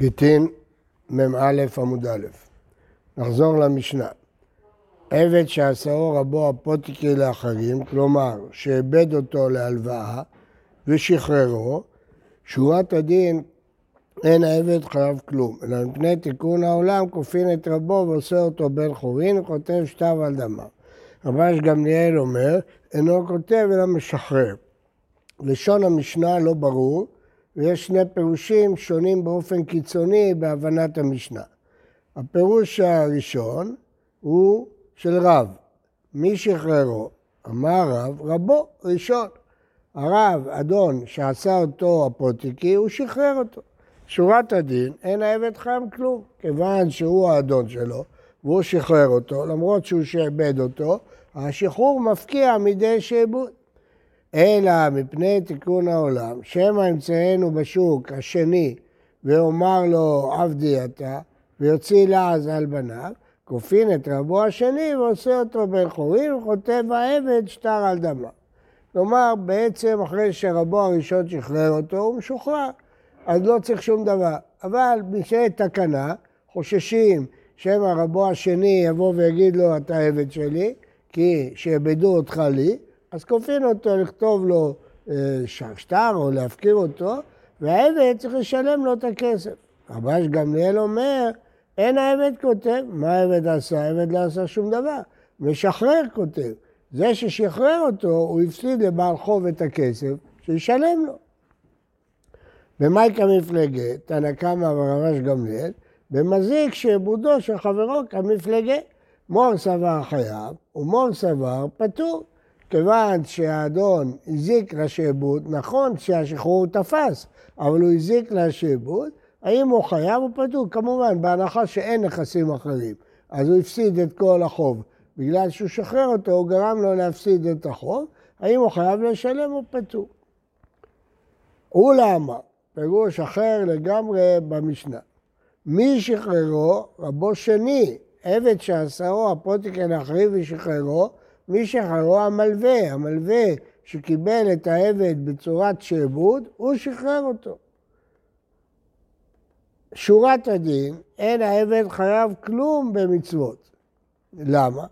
גיטין מ"א עמוד א', נחזור למשנה. עבד שעשאו רבו אפוטיקי לאחרים, כלומר שאיבד אותו להלוואה ושחררו, שורת הדין אין העבד חייב כלום, אלא מפני תיקון העולם כופין את רבו ועושה אותו בן חורין וכותב שטר על דמיו. רבש גמליאל אומר, אינו כותב אלא משחרר. לשון המשנה לא ברור, ויש שני פירושים שונים באופן קיצוני בהבנת המשנה. הפירוש הראשון הוא של רב. מי שחררו? אמר רב, רבו ראשון. הרב, אדון, שעשה אותו הפרוטיקי, הוא שחרר אותו. שורת הדין, אין העבד חם כלום, כיוון שהוא האדון שלו, והוא שחרר אותו, למרות שהוא שעבד אותו, השחרור מפקיע מידי שעבוד. אלא מפני תיקון העולם, שמא ימצאנו בשוק השני ואומר לו עבדי אתה, ויוציא לעז על בניו, כופין את רבו השני ועושה אותו בן חורין וכותב העבד שטר על דמה. כלומר, בעצם אחרי שרבו הראשון שחרר אותו, הוא משוחרר, אז לא צריך שום דבר. אבל בשביל תקנה, חוששים שמא רבו השני יבוא ויגיד לו, אתה עבד שלי, כי שיעבדו אותך לי, אז כופין אותו לכתוב לו אה, שטר או להפקיר אותו, והעבד צריך לשלם לו את הכסף. רבש גמליאל אומר, אין העבד כותב. מה העבד עשה? העבד לא עשה שום דבר. משחרר כותב. זה ששחרר אותו, הוא הפסיד לבעל חוב את הכסף, שישלם לו. במאי כמפלגה, תנא קמא ורבש גמליאל, במזיק שעבודו של חברו כמפלגה. מור סבר חייב ומור סבר פטור. כיוון שהאדון הזיק לשעבוד, נכון שהשחרור תפס, אבל הוא הזיק לשעבוד, האם הוא חייב או פטור? כמובן, בהנחה שאין נכסים אחרים. אז הוא הפסיד את כל החוב. בגלל שהוא שחרר אותו, הוא גרם לו להפסיד את החוב, האם הוא חייב לשלם או פטור? ולמה? פירוש אחר לגמרי במשנה. מי שחררו? רבו שני, עבד שעשרו הפרוטיקן החריב ושחררו, מי שחררו המלווה, המלווה שקיבל את העבד בצורת שעבוד, הוא שחרר אותו. שורת הדין, אין העבד חייב כלום במצוות. למה?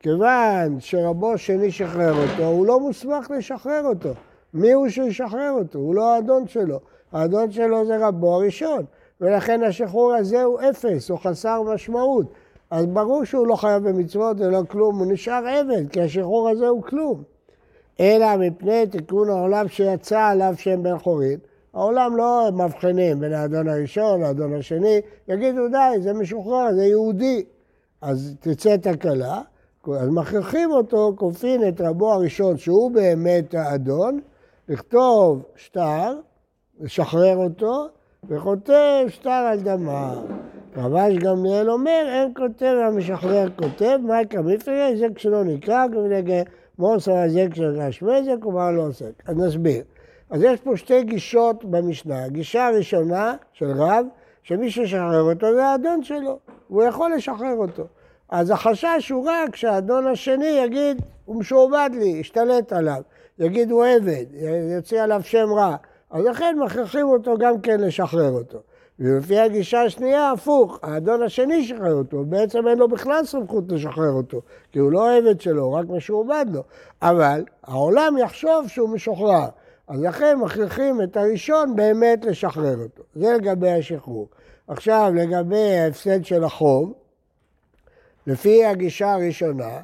כיוון שרבו שני שחרר אותו, הוא לא מוסמך לשחרר אותו. מי הוא שישחרר אותו? הוא לא האדון שלו. האדון שלו זה רבו הראשון, ולכן השחרור הזה הוא אפס, הוא חסר משמעות. אז ברור שהוא לא חייב במצוות ולא כלום, הוא נשאר עבד, כי השחרור הזה הוא כלום. אלא מפני תיקון העולם שיצא עליו שם בן חורין, העולם לא מבחינים בין האדון הראשון לאדון השני, יגידו די, זה משוחרר, זה יהודי. אז תצא תקלה, אז מכריחים אותו, כופין את רבו הראשון, שהוא באמת האדון, לכתוב שטר, לשחרר אותו, וכותב שטר על דמה. רבש גמליאל אומר, אין כותב המשחרר כותב, מה מפלגה, זה כשלא נקרא, כמפלגה מוסר הזה כשרגש מזק, ומה לא עוסק. אז נסביר. אז יש פה שתי גישות במשנה. הגישה הראשונה של רב, שמי ששחרר אותו זה האדון שלו, הוא יכול לשחרר אותו. אז החשש הוא רק שהאדון השני יגיד, הוא משועבד לי, ישתלט עליו, יגיד הוא עבד, יוציא עליו שם רע. אז לכן מכריחים אותו גם כן לשחרר אותו. ולפי הגישה השנייה, הפוך, האדון השני שחרר אותו, בעצם אין לו בכלל סמכות לשחרר אותו, כי הוא לא עבד שלו, רק משועבד לו. אבל העולם יחשוב שהוא משוחרר, אז לכן מכריחים את הראשון באמת לשחרר אותו. זה לגבי השחרור. עכשיו, לגבי ההפסד של החוב, לפי הגישה הראשונה,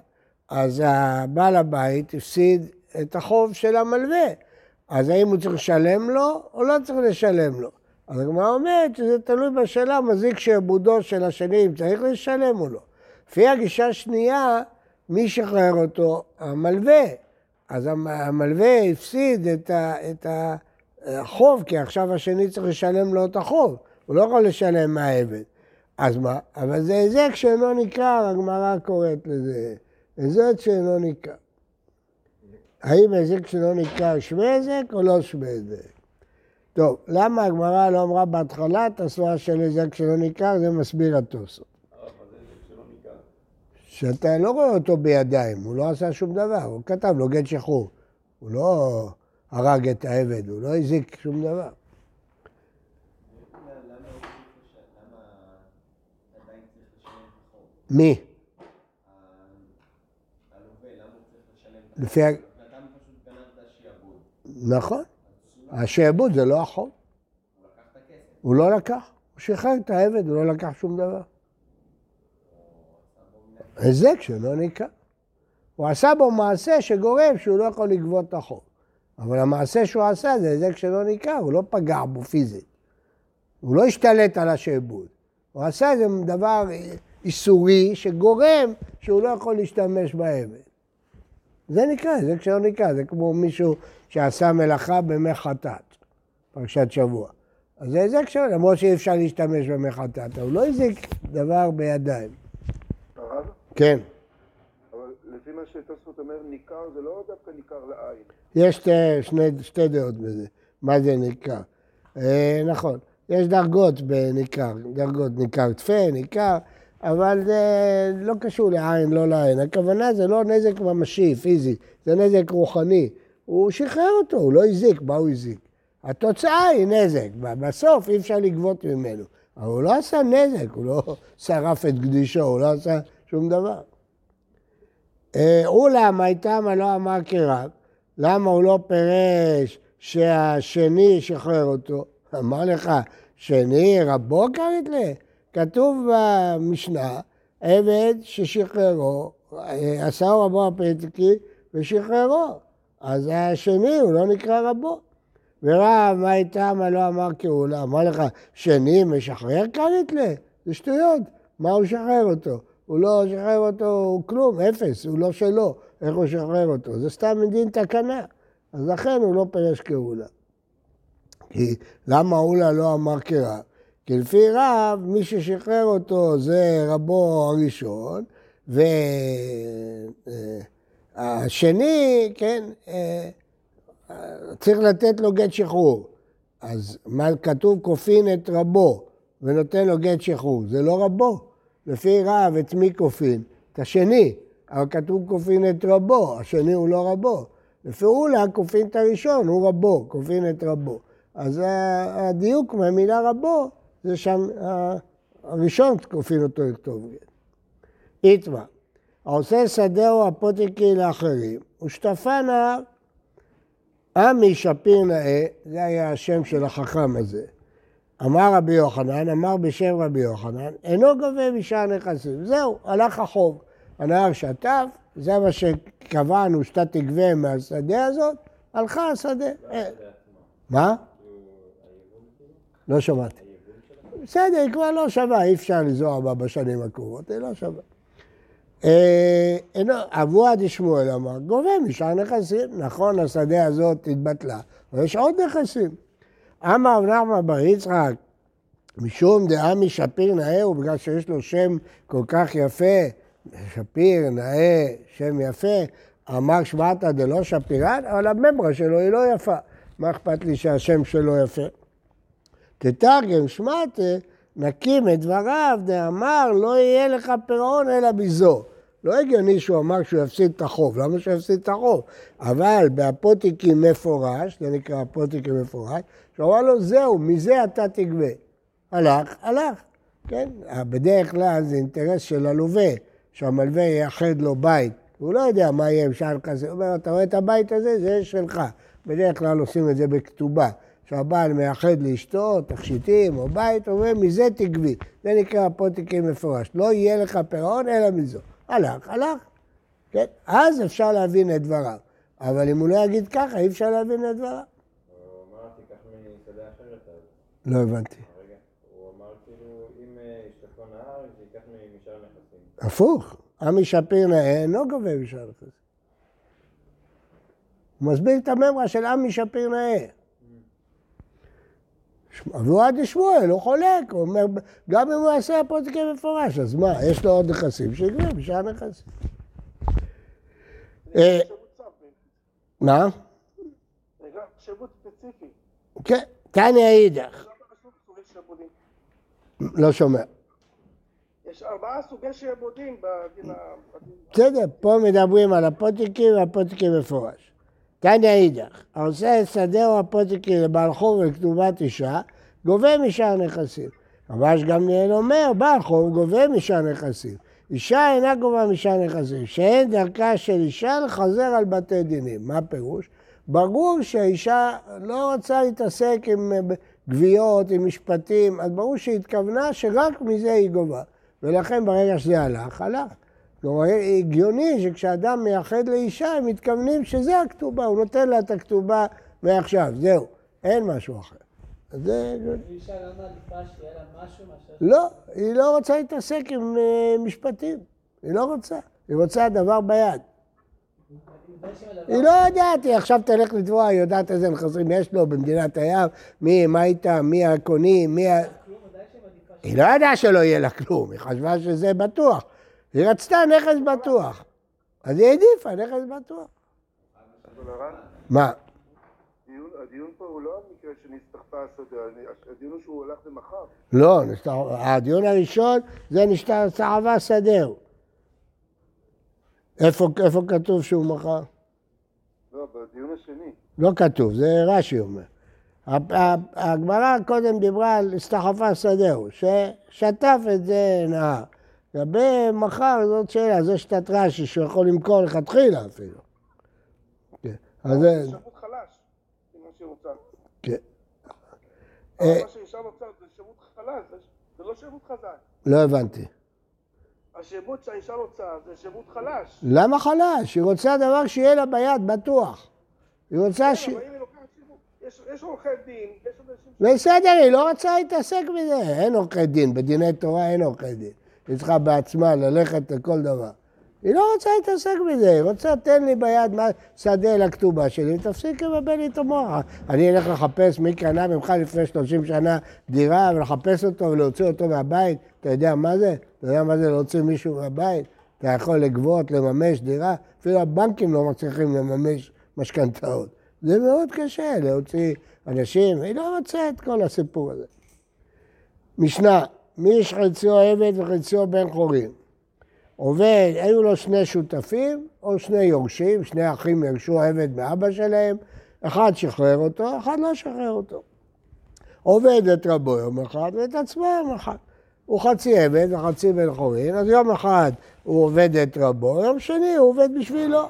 אז הבעל הבית הפסיד את החוב של המלווה. אז האם הוא צריך לשלם לו או לא צריך לשלם לו? אז הגמרא אומרת שזה תלוי בשאלה מזיק שעבודו של השני, אם צריך לשלם או לא. לפי הגישה השנייה, מי שחרר אותו? המלווה. אז המלווה הפסיד את, ה, את החוב, כי עכשיו השני צריך לשלם לו את החוב. הוא לא יכול לשלם מהעבד. אז מה? אבל זה היזק שאינו ניכר, הגמרא קוראת לזה. היזק שאינו ניכר. האם היזק שאינו ניכר שווה היזק או לא שווה היזק? טוב, למה הגמרא לא אמרה בהתחלה, תעשו של נזק שלא ניכר, זה מסביר התוספות. שאתה לא רואה אותו בידיים, הוא לא עשה שום דבר, הוא כתב לו גט שחרור. הוא לא הרג את העבד, הוא לא הזיק שום דבר. מי? לפי... ה... נכון. השעבוד זה לא החוב. הוא לא לקח. הוא שחרר את העבד, הוא לא לקח שום דבר. היזק שלא ניקה. הוא עשה בו מעשה שגורם שהוא לא יכול לגבות את החוב. אבל המעשה שהוא עשה זה היזק שלא ניקה, הוא לא פגע בו פיזית. הוא לא השתלט על השעבוד. הוא עשה איזה דבר איסורי שגורם שהוא לא יכול להשתמש בעבד. זה נקרא, זה כשלא נקרא, זה כמו מישהו שעשה מלאכה במי חטאת, פרשת שבוע. אז זה היזק שלו, למרות שאי אפשר להשתמש במי חטאת, הוא לא הזיק דבר בידיים. הרב? כן. אבל לפי מה שתוספות אומר, ניכר זה לא דווקא ניכר לעין. יש שתי, שני, שתי דעות בזה, מה זה ניכר. אה, נכון, יש דרגות בניכר, דרגות ניכר תפה, ניכר, אבל זה לא קשור לעין, לא לעין. הכוונה זה לא נזק ממשי, פיזי, זה נזק רוחני. הוא שחרר אותו, הוא לא הזיק, מה הוא הזיק? התוצאה היא נזק, בסוף אי אפשר לגבות ממנו. אבל הוא לא עשה נזק, הוא לא שרף את קדישו, הוא לא עשה שום דבר. אה, אולם הייתה מה לא אמר כרב, למה הוא לא פירש שהשני שחרר אותו? אמר לך, שני רבו קראת לה? כתוב במשנה, עבד ששחררו, אה, עשהו רבו הפתקי ושחררו. אז השני הוא לא נקרא רבו. ורב, מה איתה, מה לא אמר כהולה? אמר לך, שני משחרר קראת לה? זה שטויות. מה הוא שחרר אותו? הוא לא שחרר אותו כלום, אפס, הוא לא שלו. איך הוא שחרר אותו? זה סתם מדין תקנה. אז לכן הוא לא פירש כהולה. כי למה אולה לא אמר כרב? כי לפי רב, מי ששחרר אותו זה רבו הראשון, והשני, כן, אה, צריך לתת לו גט שחרור. אז מה כתוב? כופין את רבו ונותן לו גט שחרור. זה לא רבו. לפי רב, את מי כופין? את השני. אבל כתוב כופין את רבו, השני הוא לא רבו. לפי אולה כופין את הראשון, הוא רבו, כופין את רבו. אז הדיוק מהמילה רבו, זה שם הראשון כופין אותו לכתוב גט. איתמה, העושה שדהו אפוטיקי לאחרים, ושטפה נהר. עמי שפיר נאה, זה היה השם של החכם הזה. אמר רבי יוחנן, אמר בשם רבי יוחנן, אינו גובה משאר נכסים. זהו, הלך החוב. הנהר שטף, זה מה שקבענו שאתה תגבה מהשדה הזאת, הלכה השדה. מה? לא שמעתי. בסדר, היא כבר לא שווה, אי אפשר לזרוע בה בשנים הקרובות, היא לא שווה. אבוה דשמואל אמר, גובה משאר נכסים. נכון, השדה הזאת התבטלה, אבל יש עוד נכסים. אמר רב נחמן בר יצחק, משום דעמי שפיר נאה, ובגלל שיש לו שם כל כך יפה, שפיר, נאה, שם יפה, אמר שמעתא דלא שפירן, אבל הממרה שלו היא לא יפה. מה אכפת לי שהשם שלו יפה? תתרגם שמעתא, נקים את דבריו, דאמר לא יהיה לך פירעון אלא בזו. לא הגיוני שהוא אמר שהוא יפסיד את החוב, למה שהוא יפסיד את החוב? אבל באפוטיקים מפורש, זה נקרא אפוטיקים מפורש, שהוא אמר לו, זהו, מזה אתה תגבה. הלך, הלך, כן? בדרך כלל זה אינטרס של הלווה, שהמלווה ייחד לו בית. הוא לא יודע מה יהיה עם שער כזה. הוא אומר, אתה רואה את הבית הזה? זה שלך. בדרך כלל עושים את זה בכתובה. שהבעל מייחד לאשתו תכשיטים או בית, הוא אומר, מזה תגבי. זה נקרא אפוטיקים מפורש. לא יהיה לך פירעון אלא מזו. הלך, הלך. כן? אז אפשר להבין את דבריו. אבל אם הוא לא יגיד ככה, אי אפשר להבין את דבריו. לא הבנתי. הפוך, עמי שפיר נאה אינו גובה משאר נכסים. הוא מסביר את הממרה של עמי שפיר נאה. אבוה דשמואל, הוא חולק, הוא אומר, גם אם הוא יעשה הפוסקים מפורש, אז מה, יש לו עוד נכסים, שיגבה בשאר נכסים. אה, מה? כן, תניא אידך. לא שומע. יש ארבעה סוגי שעבודים בדין ה... בסדר, פה מדברים על הפוטיקים והפוטיקים מפורש. תניא אידך, העושה את שדהו הפוטיקי לבעל חוב ולכתובת אישה, גובה משאר נכסים. רבש גמליאל אומר, בעל חוב גובה משאר נכסים. אישה אינה גובה משאר נכסים, שאין דרכה של אישה לחזר על בתי דינים. מה הפירוש? ברור שהאישה לא רוצה להתעסק עם אה, גבייות, עם משפטים, אז ברור שהיא התכוונה שרק מזה היא גובה. ולכן ברגע שזה הלך, הלך. כלומר, הגיוני שכשאדם מייחד לאישה, הם מתכוונים שזה הכתובה, הוא נותן לה את הכתובה מעכשיו, זהו, אין משהו אחר. זה... אישה לא מעדיפה שיהיה לה משהו מאשר... לא, היא לא רוצה להתעסק עם אה, משפטים, היא לא רוצה, היא רוצה דבר ביד. היא לא יודעת, היא עכשיו תלך לתבוע, היא יודעת איזה נכסים יש לו במדינת הים, מי, מה איתה, מי הקונים, מי ה... היא לא ידעה שלא יהיה לה כלום, היא חשבה שזה בטוח. היא רצתה נכס בטוח. אז היא העדיפה נכס בטוח. מה? הדיון- פה הוא לא המקרה שנסתחפה השדה, הדיון הוא שהוא הלך ומכר. לא, הדיון הראשון זה נשתר צעבה סדר. איפה, איפה כתוב שהוא מכר? לא, בדיון השני. לא כתוב, זה רש"י אומר. הגמרא קודם דיברה על הסתחפה סדהו, ששטף את זה נהר. לגבי מחר זאת שאלה, זה שיטת רש"י שהוא יכול למכור לכתחילה אפילו. כן, אז זה... זה שירות חלש, זה מה שהיא רוצה. כן. אבל אה, מה שאישה רוצה זה שירות חלש, זה- לא שירות חזק. לא הבנתי. השירות שהאישה רוצה זה שירות חלש. למה חלש? היא רוצה דבר שיהיה לה ביד, בטוח. היא רוצה ש... אם יש עורכי דין, יש אנשים... בסדר, היא לא רוצה להתעסק בזה. אין עורכי דין, בדיני תורה אין עורכי דין. היא צריכה בעצמה ללכת לכל דבר. היא לא רוצה להתעסק בזה, היא רוצה, תן לי ביד מה, שדה לכתובה שלי, ותפסיק לבלבל לי את המוח. אני אלך לחפש מי קנה ממך לפני 30 שנה דירה, ולחפש אותו ולהוציא אותו מהבית. אתה יודע מה זה? אתה יודע מה זה להוציא מישהו מהבית? אתה יכול לגבות, לממש דירה? אפילו הבנקים לא מצליחים לממש משכנתאות. זה מאוד קשה להוציא אנשים, היא לא רוצה את כל הסיפור הזה. משנה, מי יש חציו עבד וחציו בן חורים? עובד, היו לו שני שותפים או שני יורשים, שני אחים ירשו עבד מאבא שלהם, אחד שחרר אותו, אחד לא שחרר אותו. עובד את רבו יום אחד ואת עצמו יום אחד. הוא חצי עבד וחצי בן חורין, אז יום אחד הוא עובד את רבו, יום שני הוא עובד בשבילו.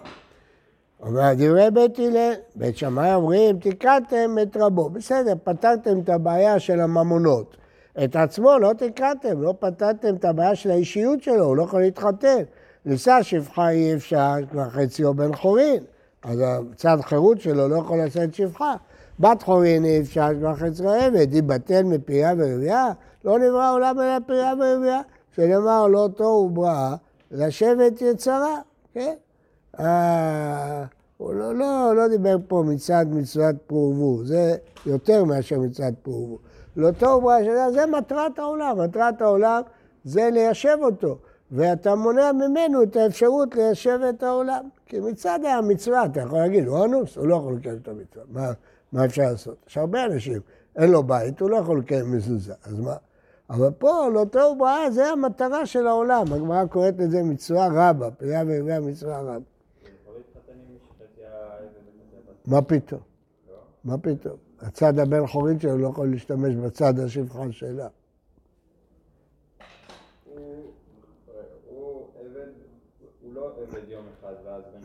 אומר דברי בית הלל, בית שמאי אומרים, תיקעתם את רבו. בסדר, פתרתם את הבעיה של הממונות. את עצמו לא תיקעתם, לא פתרתם את הבעיה של האישיות שלו, הוא לא יכול להתחתן. נישא שפחה אי אפשר, כבר חציו בן חורין. אז הצד חירות שלו לא יכול לשאת שפחה. בת חורין אי אפשר, כבר חציו עבד. ייבטל מפריה ורבייה? לא נברא עולם אלא פריה ורבייה. שנאמר לא תוהו בראה, לשבת יצרה, כן? אה, הוא לא, לא, לא דיבר פה מצד מצוות פרו זה יותר מאשר מצד פרו לא טוב, זה מטרת העולם, מטרת העולם זה ליישב אותו, ואתה מונע ממנו את האפשרות ליישב את העולם. כי מצד המצווה, אתה יכול להגיד, הוא אנוס, הוא לא יכול לקיים את המצווה, מה, מה אפשר לעשות? יש הרבה אנשים, אין לו בית, הוא לא יכול לקיים מזוזה, אז מה? אבל פה, לא טוב בראה, זה המטרה של העולם. הגמרא קוראת לזה מצווה רבה, פריה ורבייה מצווה רבה. מה פתאום? מה פתאום? הצד הבן חורין שלו לא יכול להשתמש בצד השפחה שלה. עבד, לא עבד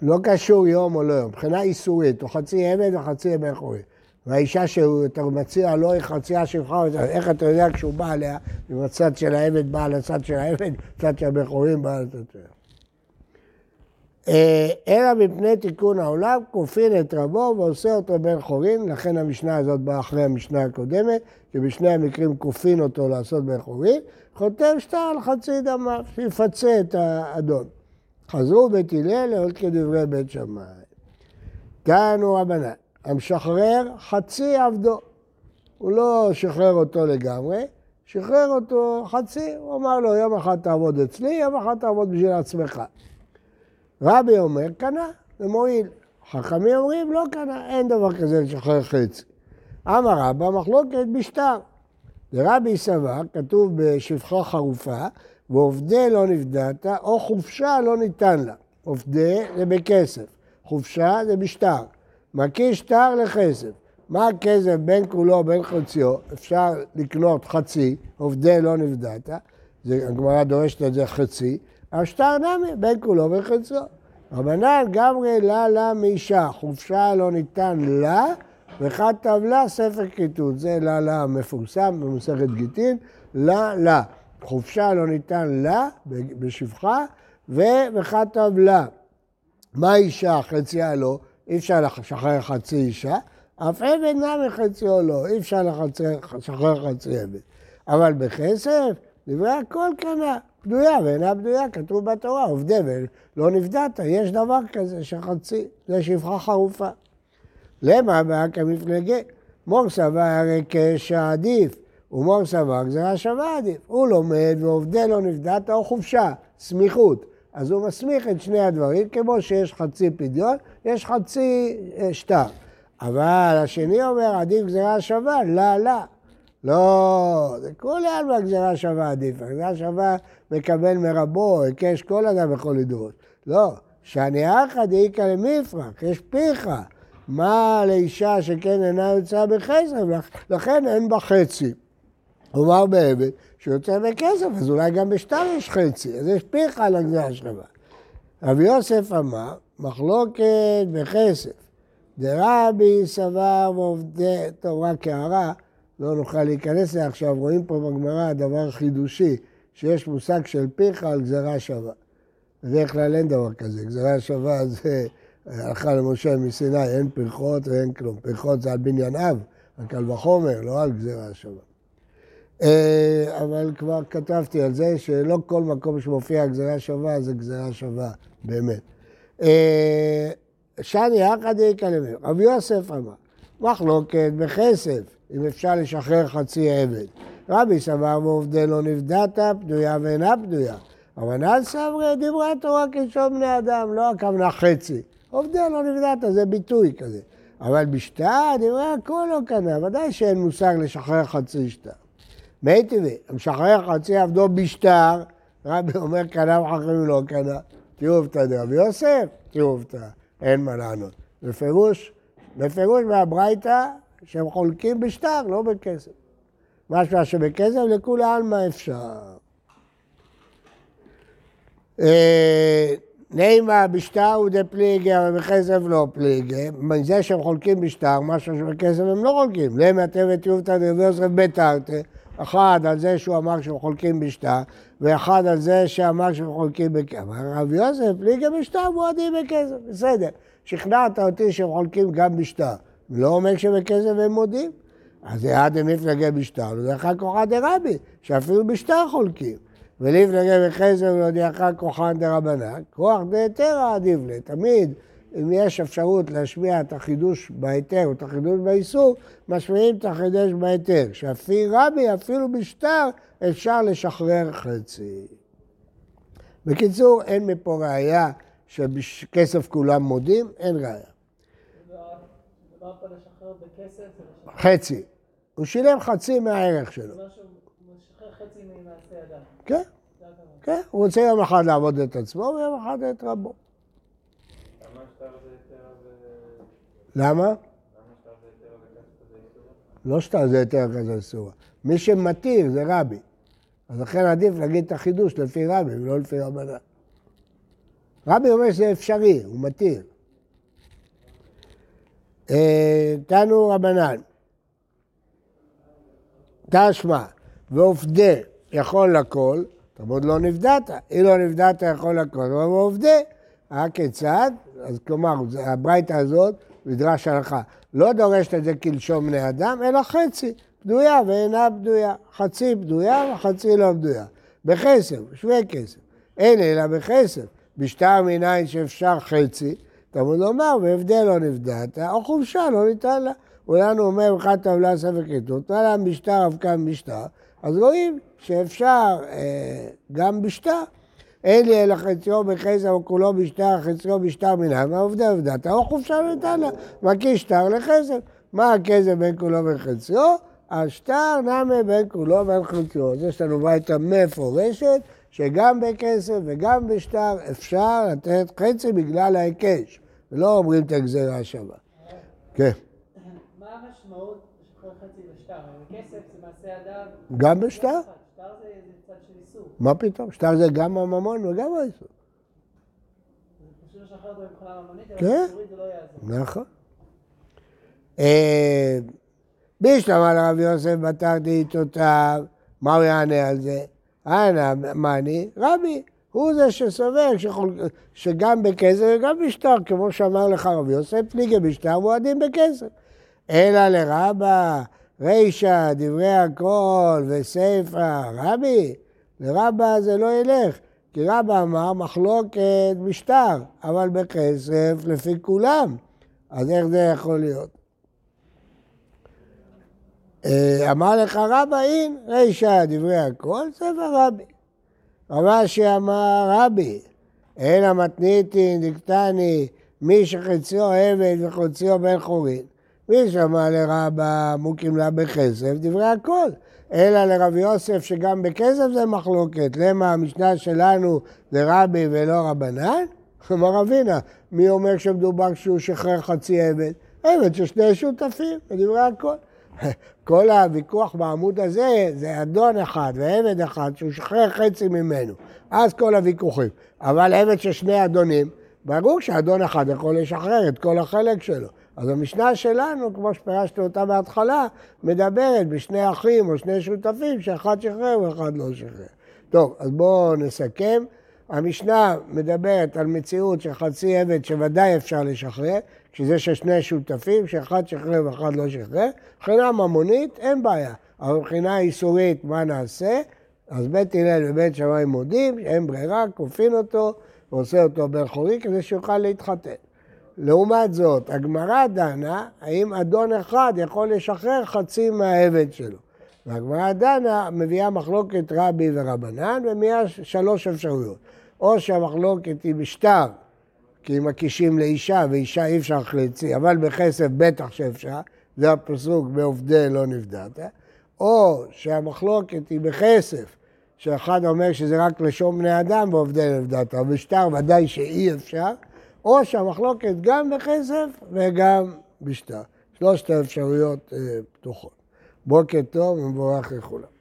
לא קשור יום או לא יום, מבחינה איסורית, הוא חצי עבד וחצי בן חורין. והאישה שאתה מציע לו היא חצי השפחה, איך אתה יודע כשהוא בא עליה, אם הצד של העבד בא על הצד של העבד, הצד של הבן חורין בא על הצד של העבד. אלא מפני תיקון העולם, כופין את רבו ועושה אותו בן חורין, לכן המשנה הזאת באה אחרי המשנה הקודמת, כי בשני המקרים כופין אותו לעשות בן חורין, חותם שטר על חצי דמיו, שיפצה את האדון. חזרו בית הלל לעוד כדברי בית שמאי. תענו רבנן, המשחרר חצי עבדו. הוא לא שחרר אותו לגמרי, שחרר אותו חצי, הוא אמר לו, יום אחד תעבוד אצלי, יום אחד תעבוד בשביל עצמך. רבי אומר, קנה, זה מועיל. חכמים אומרים, לא קנה, אין דבר כזה לשחרר חצי. אמר רבא, מחלוקת בשטר. לרבי סבר, כתוב בשפחה חרופה, ועובדי לא נפדעת, או חופשה לא ניתן לה. עובדי זה בכסף, חופשה זה בשטר. מקיש שטר לכסף. מה הכסף בין כולו בין חציו? אפשר לקנות חצי, עובדי לא נפדעת, הגמרא דורשת את זה חצי, השטר נמי, בין כולו וחציו. רבנן גמרי לה לה מאישה, חופשה לא ניתן לה, וחד טבלה ספר כיתות. זה לה לה המפורסם במסכת גיטין, לה לה. חופשה לא ניתן לה בשפחה, וחד טבלה. מה אישה חציה לא? אי אפשר לשחרר חצי אישה, אף עבד נמי חציו לא, אי אפשר לשחרר חצי עבד. אבל בכסף, דברי הכל קנה, פדויה ואינה פדויה, כתוב בתורה, עובדי ולא נפדעת, יש דבר כזה שחצי, זה שפחה חרופה. למה בא כמפלגה? מור סבר הרי כשעדיף, ומור סבר גזירה שווה עדיף. הוא לומד ועובדי לא נפדעת או חופשה, סמיכות. אז הוא מסמיך את שני הדברים, כמו שיש חצי פדיון, יש חצי אה, שטר. אבל השני אומר, עדיף גזירה שווה, לא, לא. לא, זה כולי עלמא גזירה שווה עדיף. גזירה שווה מקבל מרבו, היקש כל אדם יכול לדרוש. לא, שאני אחא דאיכא למיפרח, יש פיך. מה לאישה שכן אינה יוצאה בכסף, לכן אין בה חצי. אמר בעבד שיוצא בכסף, אז אולי גם בשטר יש חצי, אז יש פיך על הגזירה שווה. רבי יוסף אמר, מחלוקת בכסף. דרבי סבר ועובדי, רק הערה, לא נוכל להיכנס לזה עכשיו, רואים פה בגמרא דבר חידושי, שיש מושג של פיך על גזרה שווה. בדרך כלל אין דבר כזה, גזרה שווה זה הלכה למשה מסיני, אין פרחות ואין כלום. פרחות זה על בניין אב, על קל וחומר, לא על גזרה שווה. אה, אבל כבר כתבתי על זה שלא כל מקום שמופיע גזרה שווה זה גזרה שווה, באמת. שני יחד יקלמר. רבי יוסף אמר, מחלוקת בכסף, אם אפשר לשחרר חצי עבד. רבי סבר ועובדי לא נפדת, פדויה ואינה פדויה. אבל סברי דברי התורה כשום בני אדם, לא הכוונה חצי. עובדי לא נפדת, זה ביטוי כזה. אבל בשטר, דברי הכל לא קנה, ודאי שאין מושג לשחרר חצי שטר. מי טבעי, משחרר חצי עבדו בשטר, רבי אומר קנה וחכמים לא קנה. תיעובתא דרבי יוסף, תיעובתא, אין מה לענות. בפירוש, בפירוש מהברייתא שהם חולקים בשטר, לא בכסף. משמע שבכסף לכולי עלמא אפשר. אה, נימה בשטר הוא דה פליגי, אבל בכסף לא פליגי. מזה שהם חולקים בשטר, משהו שבכסף הם לא חולקים. למה אתם וטיובתא דרבי יוסף בתרתי, אחד על זה שהוא אמר שהם חולקים בשטר, ואחד על זה שאמר שהם חולקים בכסף. אבל רב יוסף פליגי בשטר מועדים בכסף, בסדר. שכנעת אותי שהם חולקים גם בשטר. לא אומר שבכסף הם מודים. אז זה עד מפלגי בשטר, ולאחר כוחא דרבי, שאפילו בשטר חולקים. ולפלגי בכסף ולהודיעך כוחן דרבנן, כוח דהיתרא עדיף לי. תמיד, אם יש אפשרות להשמיע את החידוש בהיתר או את החידוש באיסור, משמיעים את החידוש בהיתר. שאפי רבי, אפילו בשטר, אפשר לשחרר חצי. בקיצור, אין מפה ראייה שבכסף כולם מודים, אין ראייה. מדובר פה לשחרר בכסף, זה לשחרר- חצי. הוא שילם חצי מהערך שלו. זה אומר שהוא משחרר חצי ממעשה אדם. כן. כן. הוא רוצה יום אחד לעבוד את עצמו ויום אחד את רבו. למה שטר שטר זה היתר? לא שאתה זה יותר כזה סורה. מי שמתיר זה רבי. אז לכן עדיף להגיד את החידוש לפי רבי ולא לפי רבנן. רבי אומר שזה אפשרי, הוא מתיר. אה, תנו רבנן, תשמע, ועובדי יכול לכל, תעמוד לא נפדעת, אם לא נפדעת יכול לכל, אבל עובדי, הכיצד? אז כלומר, הברייתא הזאת, מדרש הלכה, לא דורשת את זה כלשון בני אדם, אלא חצי, פדויה ואינה פדויה, חצי פדויה וחצי לא פדויה. בכסף, שווה כסף. אין אלא בכסף, בשטר מניין שאפשר חצי, תלמוד לומר, והבדל לא נפדעת, או חופשה לא ניתן לה. אולנו אומר, אחד טבלה ספר כיתות, מה להם בשטר אף כאן בשטר, אז רואים שאפשר אה, גם בשטר. אין לי אלא חציו בכסף או כולו בשטר, חציו בשטר מנהג, העובדה עובדת, או חופשה לא ניתן לה, מקיש שטר לכסף. מה הכסף בין כולו וחציו? השטר נמה בין כולו ובין חציו. אז יש לנו ביתה מפורשת, שגם בכסף וגם בשטר אפשר לתת חצי בגלל ההיקש, ולא אומרים את הגזירה שווה. כן, מה המשמעות לשחרר חצי בשטר? כסף זה מעשה אדם. גם בשטר? של. מה פתאום? שטר זה גם הממון וגם האיסור. כן. לא. נכון. אה, בישלמה לרב יוסף בתר דעיתותיו, מה הוא יענה על זה? אנא מאני רבי, הוא זה שסובר שחול... שגם בכסף וגם בשטר, כמו שאמר לך רב יוסף, פליגי בשטר מועדים בכסף. אלא לרבה, רישא, דברי הכל וסיפא, רבי, לרבה זה לא ילך. כי רבא אמר מחלוקת בשטר, אבל בכסף לפי כולם. אז איך זה יכול להיות? אה, אמר לך רבא, אין, רישא דברי הכל, ספר רבי. רבשי אמר רבי, אין המתניתין דקטני, מי שחציו עבד וחציו בן חורין. מי שמע לרבא מוקים לה בכסף, דברי הכל. אלא לרב יוסף שגם בכסף זה מחלוקת. למה המשנה שלנו זה רבי ולא רבנן? אמר רבינה, מי אומר שמדובר כשהוא שחרר חצי עבד? עבד של שני שותפים, בדברי הכל. כל הוויכוח בעמוד הזה זה אדון אחד ועבד אחד שהוא שחרר חצי ממנו. אז כל הוויכוחים. אבל עבד של שני אדונים, ברור שאדון אחד יכול לשחרר את כל החלק שלו. אז המשנה שלנו, כמו שפירשנו אותה בהתחלה, מדברת בשני אחים או שני שותפים שאחד שחרר ואחד לא שחרר. טוב, אז בואו נסכם. המשנה מדברת על מציאות של חצי עבד שוודאי אפשר לשחרר, שזה של שני שותפים, שאחד שחרר ואחד לא שחרר. מבחינה ממונית אין בעיה, אבל מבחינה איסורית מה נעשה? אז בית הלל ובית שמאי מודים שאין ברירה, כופין אותו ועושה אותו בן חורי כדי שיוכל להתחתן. לעומת זאת, הגמרא דנה האם אדון אחד יכול לשחרר חצי מהעבד שלו. והגמרא דנה מביאה מחלוקת רבי ורבנן ומביאה שלוש אפשרויות. או שהמחלוקת היא בשטר, כי מקישים לאישה ואישה אי אפשר חלצי, אבל בכסף בטח שאפשר, זה הפסוק בעובדי לא נבדעת. או שהמחלוקת היא בכסף, שאחד אומר שזה רק לשון בני אדם ועובדי לא נבדעת, אבל בשטר ודאי שאי אפשר. או שהמחלוקת גם בכסף וגם בשטר. שלושת האפשרויות אה, פתוחות. בוקר טוב ומבורך לכולם.